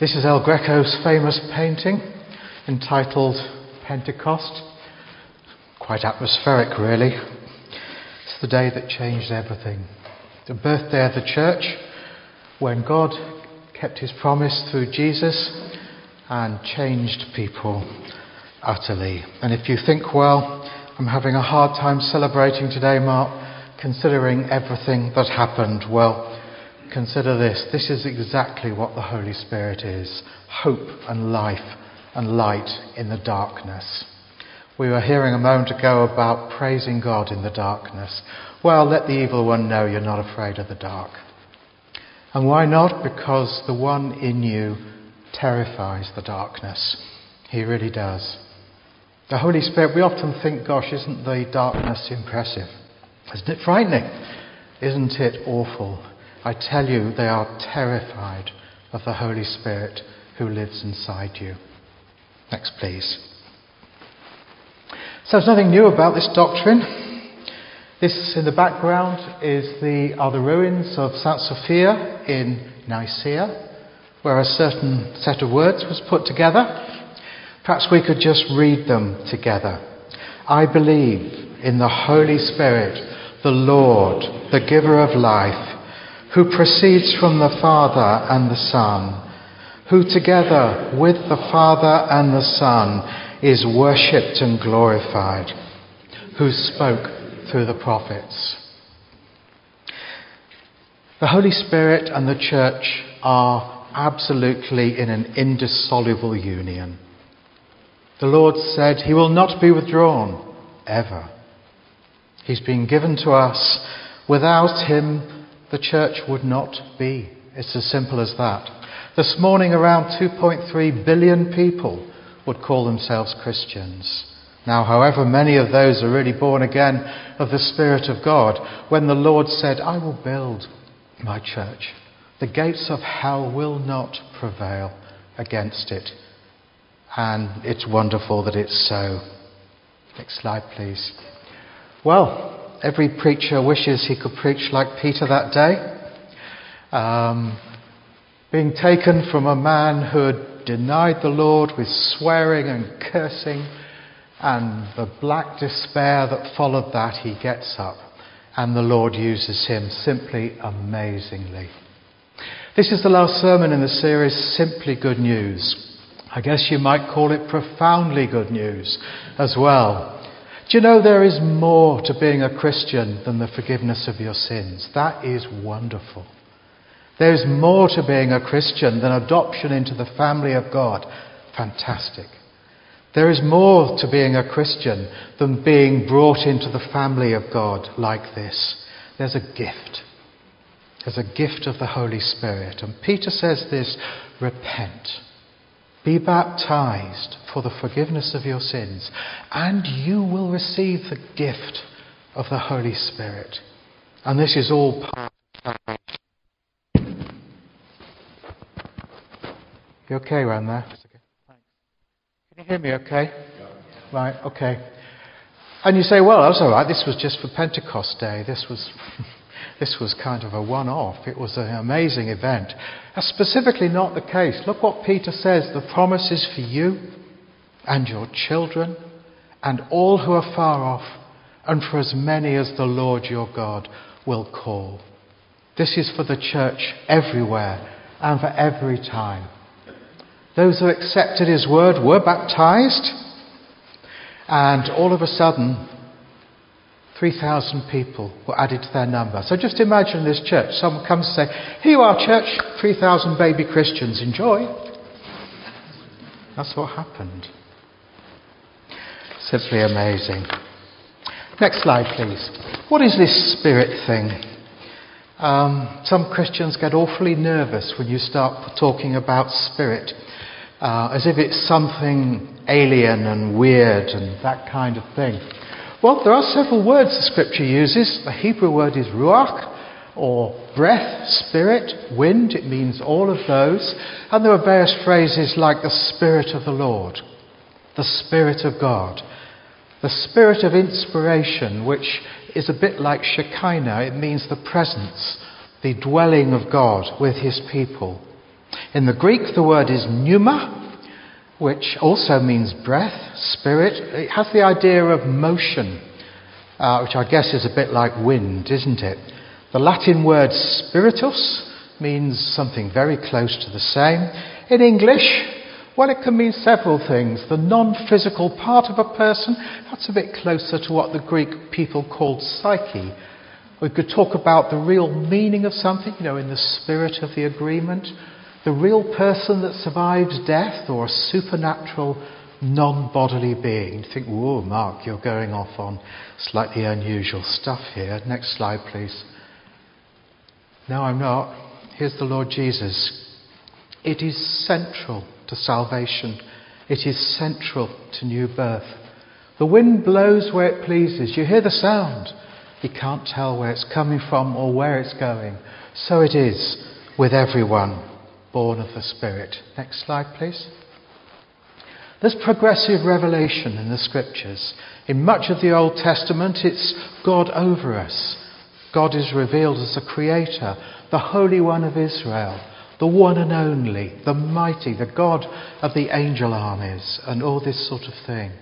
This is El Greco's famous painting entitled Pentecost. Quite atmospheric, really. It's the day that changed everything. The birthday of the church, when God kept his promise through Jesus and changed people utterly. And if you think, well, I'm having a hard time celebrating today, Mark, considering everything that happened, well, Consider this. This is exactly what the Holy Spirit is hope and life and light in the darkness. We were hearing a moment ago about praising God in the darkness. Well, let the evil one know you're not afraid of the dark. And why not? Because the one in you terrifies the darkness. He really does. The Holy Spirit, we often think, gosh, isn't the darkness impressive? Isn't it frightening? Isn't it awful? I tell you, they are terrified of the Holy Spirit who lives inside you. Next, please. So there's nothing new about this doctrine. This in the background is the, are the ruins of St. Sophia in Nicaea, where a certain set of words was put together. Perhaps we could just read them together. I believe in the Holy Spirit, the Lord, the giver of life who proceeds from the Father and the Son, who together with the Father and the Son is worshipped and glorified, who spoke through the prophets. The Holy Spirit and the Church are absolutely in an indissoluble union. The Lord said He will not be withdrawn, ever. He's been given to us. Without Him, the church would not be. It's as simple as that. This morning, around 2.3 billion people would call themselves Christians. Now, however many of those are really born again of the Spirit of God, when the Lord said, I will build my church, the gates of hell will not prevail against it. And it's wonderful that it's so. Next slide, please. Well, every preacher wishes he could preach like Peter that day. Um, being taken from a man who had denied the Lord with swearing and cursing, and the black despair that followed that, he gets up, and the Lord uses him simply amazingly. This is the last sermon in the series, Simply Good News. I guess you might call it profoundly good news as well. Do you know there is more to being a Christian than the forgiveness of your sins? That is wonderful. There is more to being a Christian than adoption into the family of God. Fantastic. There is more to being a Christian than being brought into the family of God like this. There's a gift. There's a gift of the Holy Spirit. And Peter says this repent. Be baptized for the forgiveness of your sins, and you will receive the gift of the Holy Spirit. And this is all part of salvation. You okay around there? Okay. Can you hear me okay? Right, okay. And you say, well, that's all right. This was just for Pentecost Day. This was this was kind of a one off. It was an amazing event. That's specifically not the case. Look what Peter says the promise is for you and your children and all who are far off, and for as many as the Lord your God will call. This is for the church everywhere and for every time. Those who accepted his word were baptized, and all of a sudden, 3,000 people were added to their number. So just imagine this church. Someone comes and says, Here you are, church, 3,000 baby Christians. Enjoy. That's what happened. Simply amazing. Next slide, please. What is this spirit thing? Um, some Christians get awfully nervous when you start talking about spirit, uh, as if it's something alien and weird and that kind of thing. Well, there are several words the scripture uses. The Hebrew word is ruach, or breath, spirit, wind. It means all of those. And there are various phrases like the Spirit of the Lord, the Spirit of God, the Spirit of inspiration, which is a bit like Shekinah. It means the presence, the dwelling of God with his people. In the Greek, the word is pneuma, which also means breath, spirit. It has the idea of motion, uh, which I guess is a bit like wind, isn't it? The Latin word spiritus means something very close to the same. In English, well, it can mean several things. The non physical part of a person, that's a bit closer to what the Greek people called psyche. We could talk about the real meaning of something, you know, in the spirit of the agreement. The real person that survives death or a supernatural non bodily being. You think, whoa, Mark, you're going off on slightly unusual stuff here. Next slide, please. No, I'm not. Here's the Lord Jesus. It is central to salvation, it is central to new birth. The wind blows where it pleases. You hear the sound. You can't tell where it's coming from or where it's going. So it is with everyone born of the Spirit. Next slide, please. There's progressive revelation in the Scriptures. In much of the Old Testament, it's God over us. God is revealed as the Creator, the Holy One of Israel, the one and only, the mighty, the God of the angel armies, and all this sort of thing.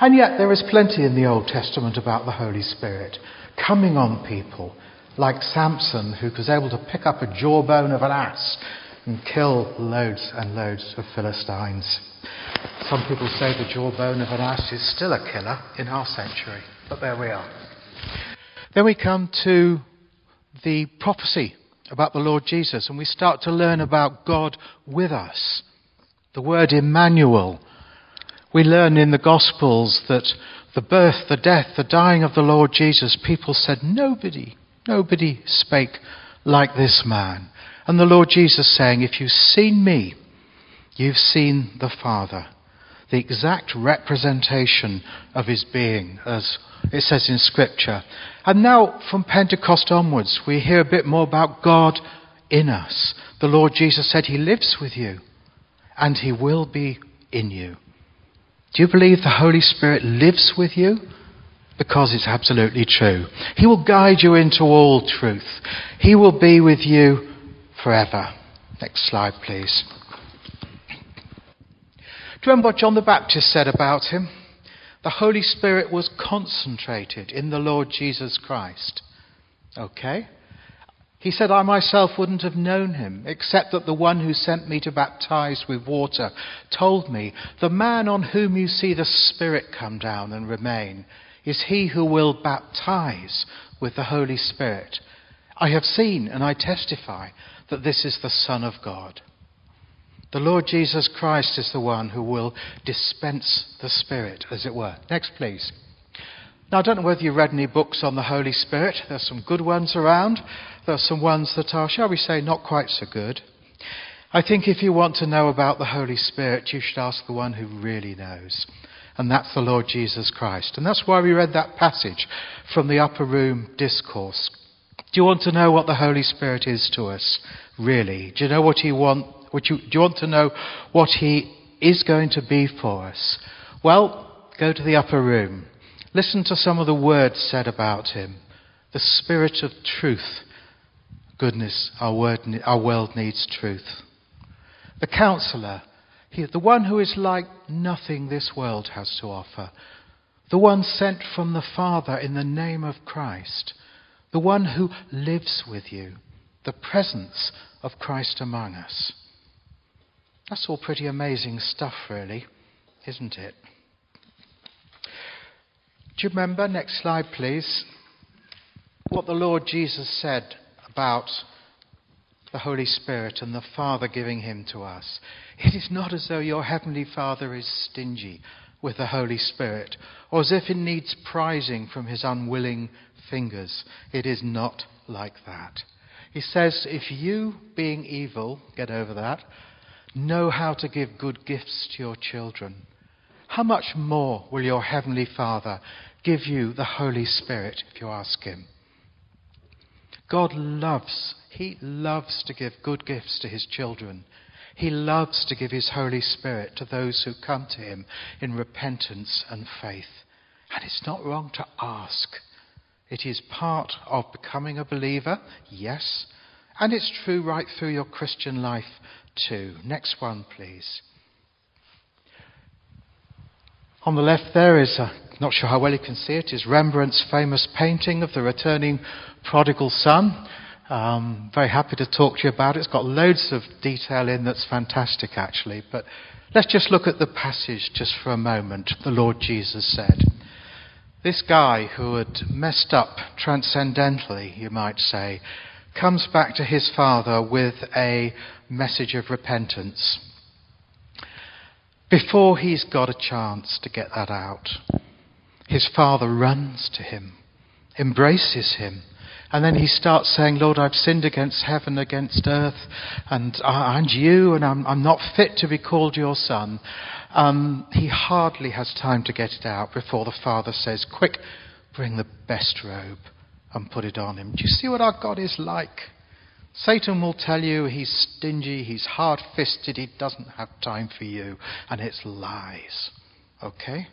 And yet, there is plenty in the Old Testament about the Holy Spirit coming on people, like Samson, who was able to pick up a jawbone of an ass and kill loads and loads of Philistines. Some people say the jawbone of an ass is still a killer in our century, but there we are. Then we come to the prophecy about the Lord Jesus, and we start to learn about God with us. The word Emmanuel. We learn in the Gospels that the birth, the death, the dying of the Lord Jesus, people said, Nobody, nobody spake like this man. And the Lord Jesus saying, If you've seen me, you've seen the Father. The exact representation of his being, as it says in Scripture. And now, from Pentecost onwards, we hear a bit more about God in us. The Lord Jesus said He lives with you and He will be in you. Do you believe the Holy Spirit lives with you? Because it's absolutely true. He will guide you into all truth. He will be with you forever. Next slide, please. Do you remember what John the Baptist said about him? the Holy Spirit was concentrated in the Lord Jesus Christ. Okay? He said, I myself wouldn't have known him, except that the one who sent me to baptize with water told me, The man on whom you see the Spirit come down and remain is he who will baptize with the Holy Spirit. I have seen and I testify that this is the Son of God. The Lord Jesus Christ is the one who will dispense the Spirit, as it were. Next, please. Now, I don't know whether you read any books on the Holy Spirit. There's some good ones around. There are some ones that are, shall we say, not quite so good. I think if you want to know about the Holy Spirit, you should ask the one who really knows. And that's the Lord Jesus Christ. And that's why we read that passage from the upper room discourse. Do you want to know what the Holy Spirit is to us? Really? Do you know what he want, would you, do you want to know what He is going to be for us? Well, go to the upper room. Listen to some of the words said about Him. The Spirit of truth. Goodness, our, word, our world needs truth. The Counselor. He, the one who is like nothing this world has to offer. The one sent from the Father in the name of Christ. The one who lives with you. The presence of Christ among us. That's all pretty amazing stuff, really, isn't it? Do you remember, next slide please, what the Lord Jesus said about the Holy Spirit and the Father giving him to us? It is not as though your Heavenly Father is stingy with the Holy Spirit, or as if it needs prizing from his unwilling fingers. It is not like that. He says, if you, being evil, get over that, know how to give good gifts to your children, how much more will your Heavenly Father give you the Holy Spirit if you ask Him? God loves, He loves to give good gifts to His children. He loves to give His Holy Spirit to those who come to Him in repentance and faith. And it's not wrong to ask. It is part of becoming a believer, yes. And it's true right through your Christian life too. Next one, please. On the left there is, uh, not sure how well you can see it, is Rembrandt's famous painting of the returning prodigal son. Um, very happy to talk to you about it. It's got loads of detail in that's fantastic, actually. But let's just look at the passage just for a moment. The Lord Jesus said, This guy who had messed up transcendentally, you might say, comes back to his father with a message of repentance. Before he's got a chance to get that out, his father runs to him, embraces him, and then he starts saying, Lord, I've sinned against heaven, against earth, and, uh, and you, and I'm, I'm, not fit to be called your son. Um, he hardly has time to get it out before the father says, Quick, bring the best robe and put it on him. Do you see what our God is like? Satan will tell you he's stingy, he's hard fisted, he doesn't have time for you, and it's lies. Okay?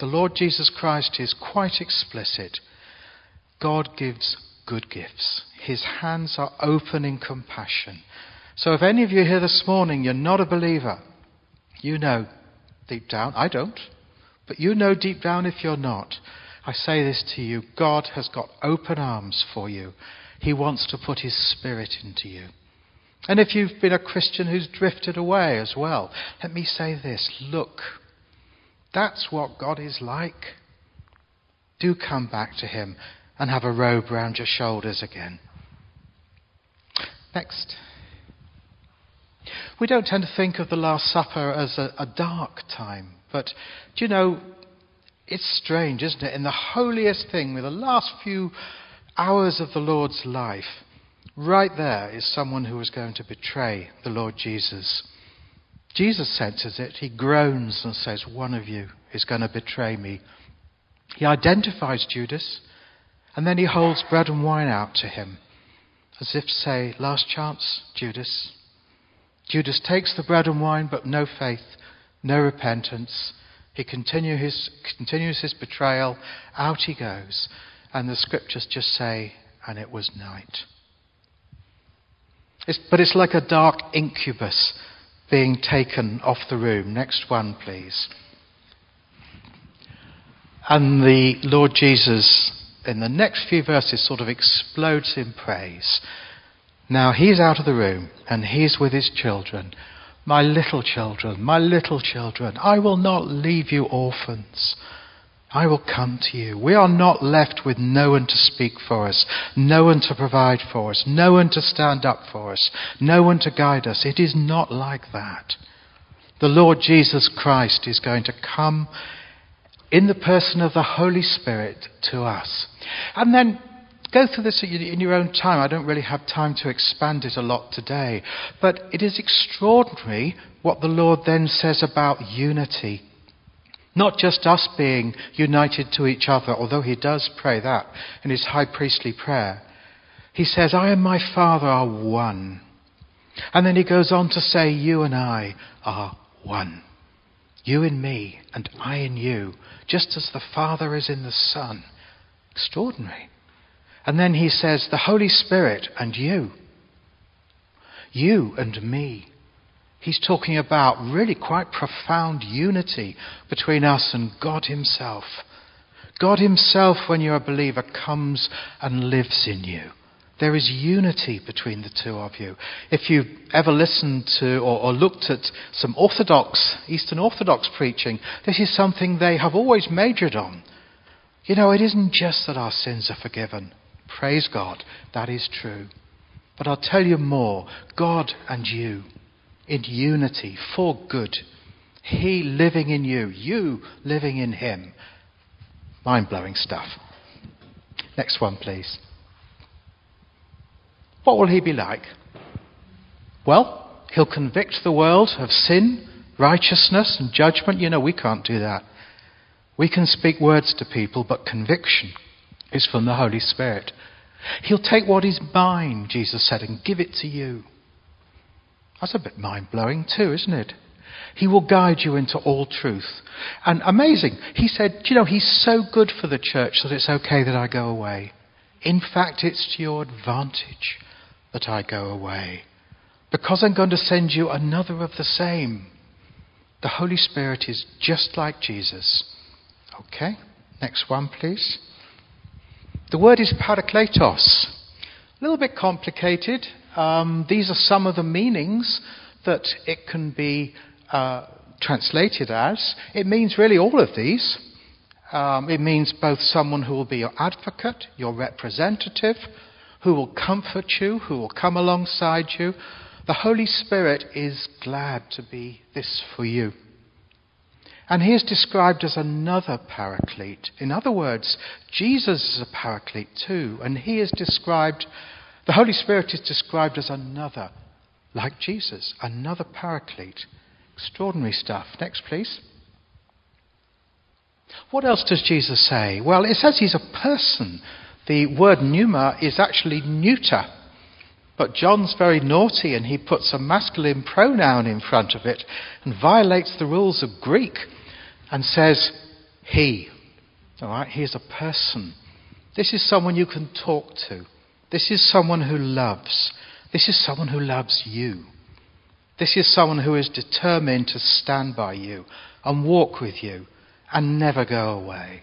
The Lord Jesus Christ is quite explicit. God gives good gifts, his hands are open in compassion. So if any of you here this morning, you're not a believer, you know deep down, I don't, but you know deep down if you're not. I say this to you God has got open arms for you. He wants to put His Spirit into you. And if you've been a Christian who's drifted away as well, let me say this look, that's what God is like. Do come back to Him and have a robe round your shoulders again. Next. We don't tend to think of the Last Supper as a, a dark time, but do you know, it's strange, isn't it? In the holiest thing, with the last few hours of the Lord's life, right there is someone who is going to betray the Lord Jesus. Jesus senses it. He groans and says, One of you is going to betray me. He identifies Judas, and then he holds bread and wine out to him, as if to say, Last chance, Judas. Judas takes the bread and wine, but no faith, no repentance. He continue his, continues his betrayal. Out he goes. And the scriptures just say, and it was night. It's, but it's like a dark incubus being taken off the room. Next one, please. And the Lord Jesus, in the next few verses, sort of explodes in praise. Now he's out of the room and he's with his children. My little children, my little children, I will not leave you orphans. I will come to you. We are not left with no one to speak for us, no one to provide for us, no one to stand up for us, no one to guide us. It is not like that. The Lord Jesus Christ is going to come in the person of the Holy Spirit to us. And then go through this in your own time. I don't really have time to expand it a lot today. But it is extraordinary what the Lord then says about unity not just us being united to each other, although he does pray that in his high priestly prayer. He says, I and my Father are one. And then he goes on to say, You and I are one. You in me, and I in you, just as the Father is in the Son. Extraordinary. And then he says, The Holy Spirit and you. You and me. He's talking about really quite profound unity between us and God Himself. God Himself, when you're a believer, comes and lives in you. There is unity between the two of you. If you've ever listened to or, or, looked at some Orthodox, Eastern Orthodox preaching, this is something they have always majored on. You know, it isn't just that our sins are forgiven. Praise God, that is true. But I'll tell you more God and you in unity for good. He living in you, you living in Him. Mind blowing stuff. Next one, please. What will He be like? Well, He'll convict the world of sin, righteousness, and judgment. You know, we can't do that. We can speak words to people, but conviction is from the Holy Spirit. He'll take what is mine, Jesus said, and give it to you. That's a bit mind blowing, too, isn't it? He will guide you into all truth. And amazing, he said, you know, he's so good for the church that it's okay that I go away. In fact, it's to your advantage that I go away. because I'm going to send you another of the same. The Holy Spirit is just like Jesus. Okay, next one, please. The word is parakletos. A little bit complicated. Um, these are some of the meanings that it can be uh, translated as. It means really all of these. Um, it means both someone who will be your advocate, your representative, who will comfort you, who will come alongside you. The Holy Spirit is glad to be this for you. And he is described as another paraclete. In other words, Jesus is a paraclete too, and he is described, the Holy Spirit is described as another, like Jesus, another paraclete. Extraordinary stuff. Next, please. What else does Jesus say? Well, it says he's a person. The word pneuma is actually neuter. But John's very naughty and he puts a masculine pronoun in front of it and violates the rules of Greek and says, He. All right, he is a person. This is someone you can talk to. This is someone who loves. This is someone who loves you. This is someone who is determined to stand by you and walk with you and never go away.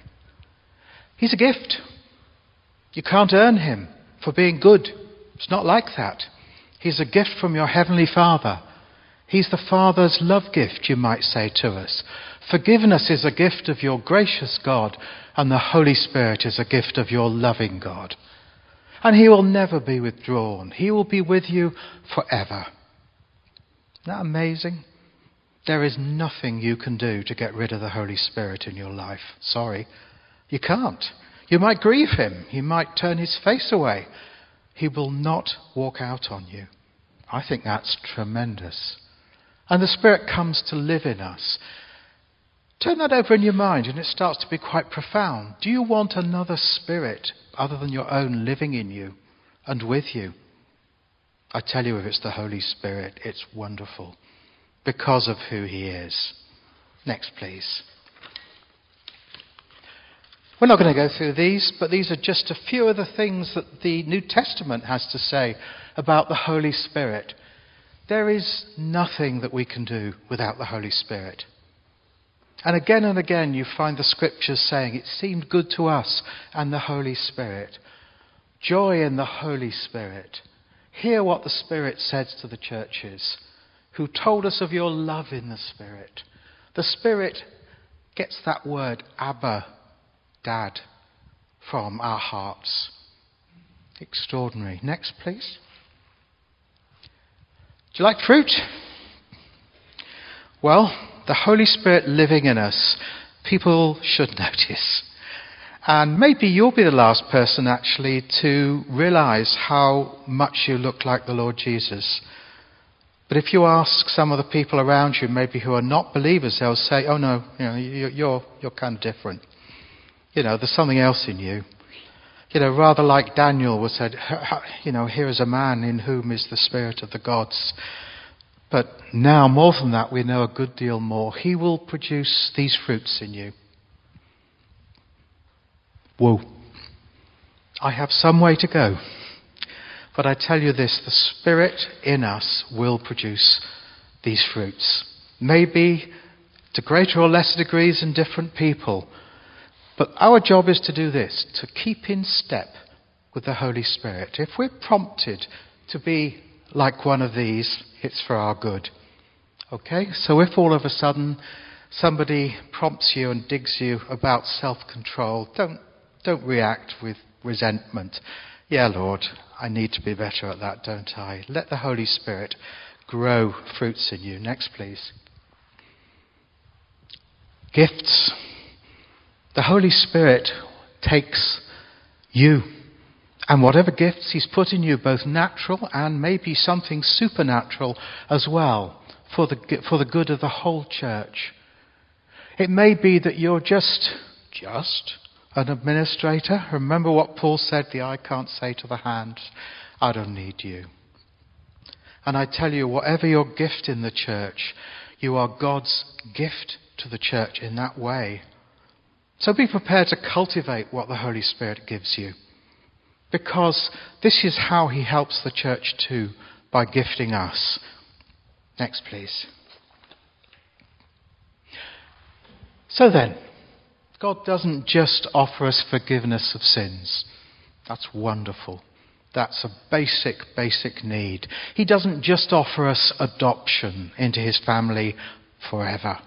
He's a gift. You can't earn him for being good. It's not like that. He's a gift from your Heavenly Father. He's the Father's love gift, you might say to us. Forgiveness is a gift of your gracious God, and the Holy Spirit is a gift of your loving God. And He will never be withdrawn. He will be with you forever. Isn't that amazing? There is nothing you can do to get rid of the Holy Spirit in your life. Sorry. You can't. You might grieve Him. you might turn His face away. He will not walk out on you. I think that's tremendous. And the Spirit comes to live in us. Turn that over in your mind and it starts to be quite profound. Do you want another spirit other than your own living in you and with you? I tell you, if it's the Holy Spirit, it's wonderful because of who He is. Next, please. We're not going to go through these, but these are just a few of the things that the New Testament has to say about the Holy Spirit. There is nothing that we can do without the Holy Spirit. And again and again, you find the scriptures saying, It seemed good to us and the Holy Spirit. Joy in the Holy Spirit. Hear what the Spirit says to the churches, who told us of your love in the Spirit. The Spirit gets that word, Abba, Dad, from our hearts. Extraordinary. Next, please. Do you like fruit? Well, the Holy Spirit living in us, people should notice. And maybe you'll be the last person actually to realize how much you look like the Lord Jesus. But if you ask some of the people around you, maybe who are not believers, they'll say, "Oh no, you know, you're you're kind of different. You know, there's something else in you." You know, rather like Daniel was said, "You know, here is a man in whom is the spirit of the gods." But now, more than that, we know a good deal more. He will produce these fruits in you. Whoa. I have some way to go. But I tell you this the Spirit in us will produce these fruits. Maybe to greater or lesser degrees in different people. But our job is to do this to keep in step with the Holy Spirit. If we're prompted to be like one of these, it's for our good. Okay? So if all of a sudden somebody prompts you and digs you about self control, don't, don't react with resentment. Yeah, Lord, I need to be better at that, don't I? Let the Holy Spirit grow fruits in you. Next, please. Gifts. The Holy Spirit takes you and whatever gifts He's put in you, both natural and maybe something supernatural as well, for the, for the good of the whole church. It may be that you're just, just an administrator. Remember what Paul said the eye can't say to the hand, I don't need you. And I tell you, whatever your gift in the church, you are God's gift to the church in that way. So be prepared to cultivate what the Holy Spirit gives you because this is how he helps the church too, by gifting us. Next, please. So then, God doesn't just offer us forgiveness of sins. That's wonderful. That's a basic, basic need. He doesn't just offer us adoption into his family forever.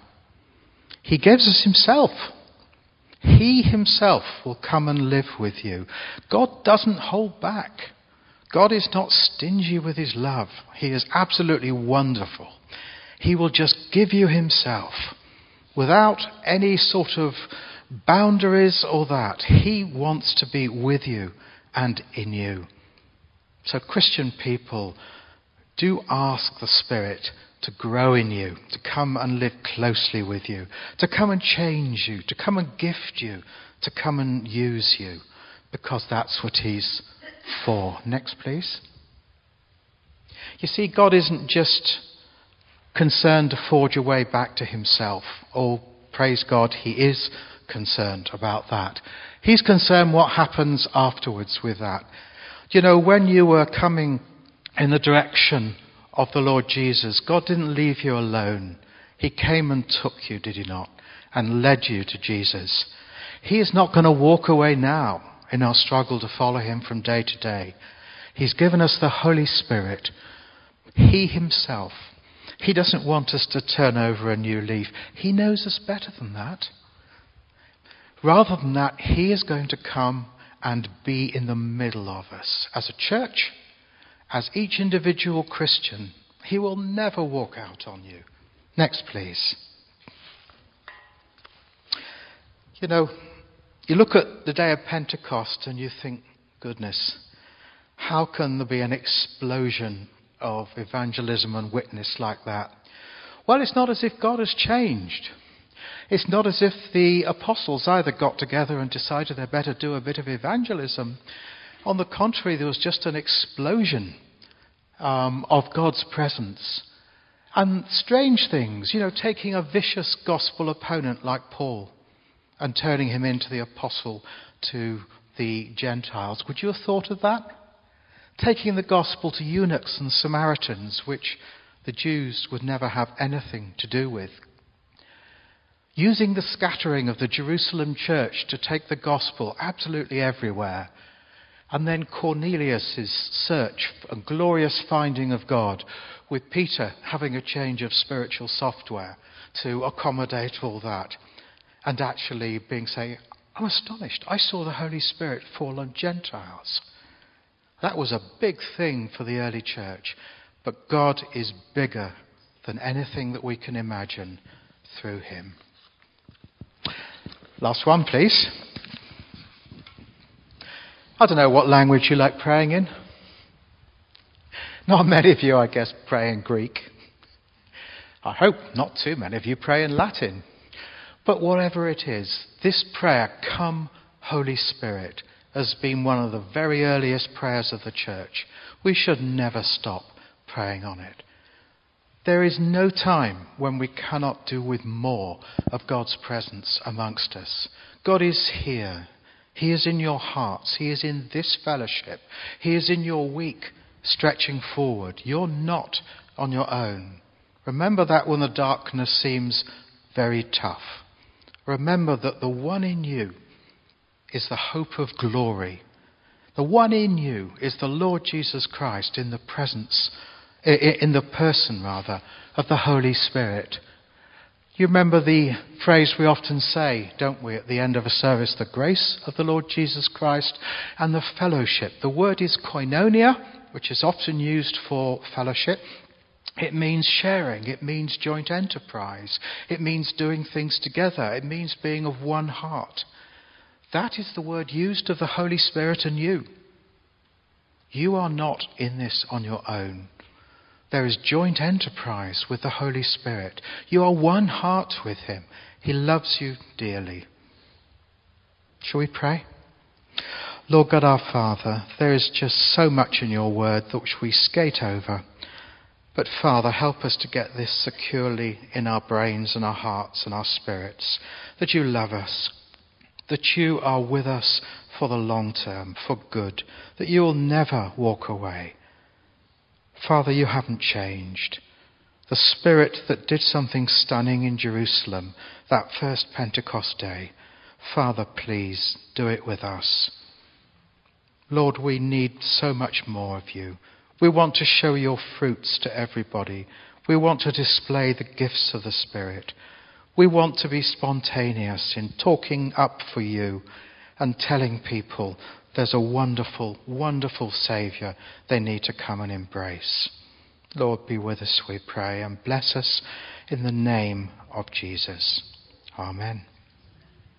He gives us himself. He himself will come and live with you. God doesn't hold back. God is not stingy with his love. He is absolutely wonderful. He will just give you himself without any sort of boundaries or that. He wants to be with you and in you. So, Christian people, do ask the Spirit to grow in you, to come and live closely with you, to come and change you, to come and gift you, to come and use you, because that's what He's for. Next, please. You see, God isn't just concerned to forge a way back to Himself. Oh, praise God, He is concerned about that. He's concerned what happens afterwards with that. You know, when you were coming in the direction of the Lord Jesus, God didn't leave you alone. He came and took you, did He not? And led you to Jesus. He is not going to walk away now in our struggle to follow Him from day to day. He's given us the Holy Spirit. He Himself. He doesn't want us to turn over a new leaf. He knows us better than that. Rather than that, He is going to come and be in the middle of us as a church as each individual Christian, He will never walk out on you. Next, please. You know, you look at the day of Pentecost and you think, goodness, how can there be an explosion of evangelism and witness like that? Well, it's not as if God has changed. It's not as if the apostles either got together and decided they'd better do a bit of evangelism. On the contrary, there was just an explosion um, of God's presence. And strange things, you know, taking a vicious gospel opponent like Paul and turning him into the apostle to the Gentiles. Would you have thought of that? Taking the gospel to eunuchs and Samaritans, which the Jews would never have anything to do with. Using the scattering of the Jerusalem church to take the gospel absolutely everywhere and then Cornelius' search, a glorious finding of God, with Peter having a change of spiritual software to accommodate all that. And actually being saying, I'm astonished. I saw the Holy Spirit fall on Gentiles. That was a big thing for the early church. But God is bigger than anything that we can imagine through him. Last one, please. I don't know what language you like praying in. Not many of you, I guess, pray in Greek. I hope not too many of you pray in Latin. But whatever it is, this prayer, Come, Holy Spirit, has been one of the very earliest prayers of the church. We should never stop praying on it. There is no time when we cannot do with more of God's presence amongst us. God is here. He is in your hearts. He is in this fellowship. He is in your week stretching forward. You're not on your own. Remember that when the darkness seems very tough. Remember that the one in you is the hope of glory. The one in you is the Lord Jesus Christ in the presence, in the person rather, of the Holy Spirit. You remember the phrase we often say, don't we, at the end of a service the grace of the Lord Jesus Christ and the fellowship. The word is koinonia, which is often used for fellowship. It means sharing, it means joint enterprise, it means doing things together, it means being of one heart. That is the word used of the Holy Spirit and you. You are not in this on your own. There is joint enterprise with the Holy Spirit. You are one heart with Him. He loves you dearly. Shall we pray? Lord God our Father, there is just so much in your word which we skate over. But Father, help us to get this securely in our brains and our hearts and our spirits that you love us, that you are with us for the long term, for good, that you will never walk away Father, you haven't changed. The Spirit that did something stunning in Jerusalem that first Pentecost day, Father, please do it with us. Lord, we need so much more of you. We want to show your fruits to everybody. We want to display the gifts of the Spirit. We want to be spontaneous in talking up for you and telling people there's a wonderful, wonderful Saviour they need to come and embrace. Lord, be with us, we pray, and bless us in the name of Jesus. Amen.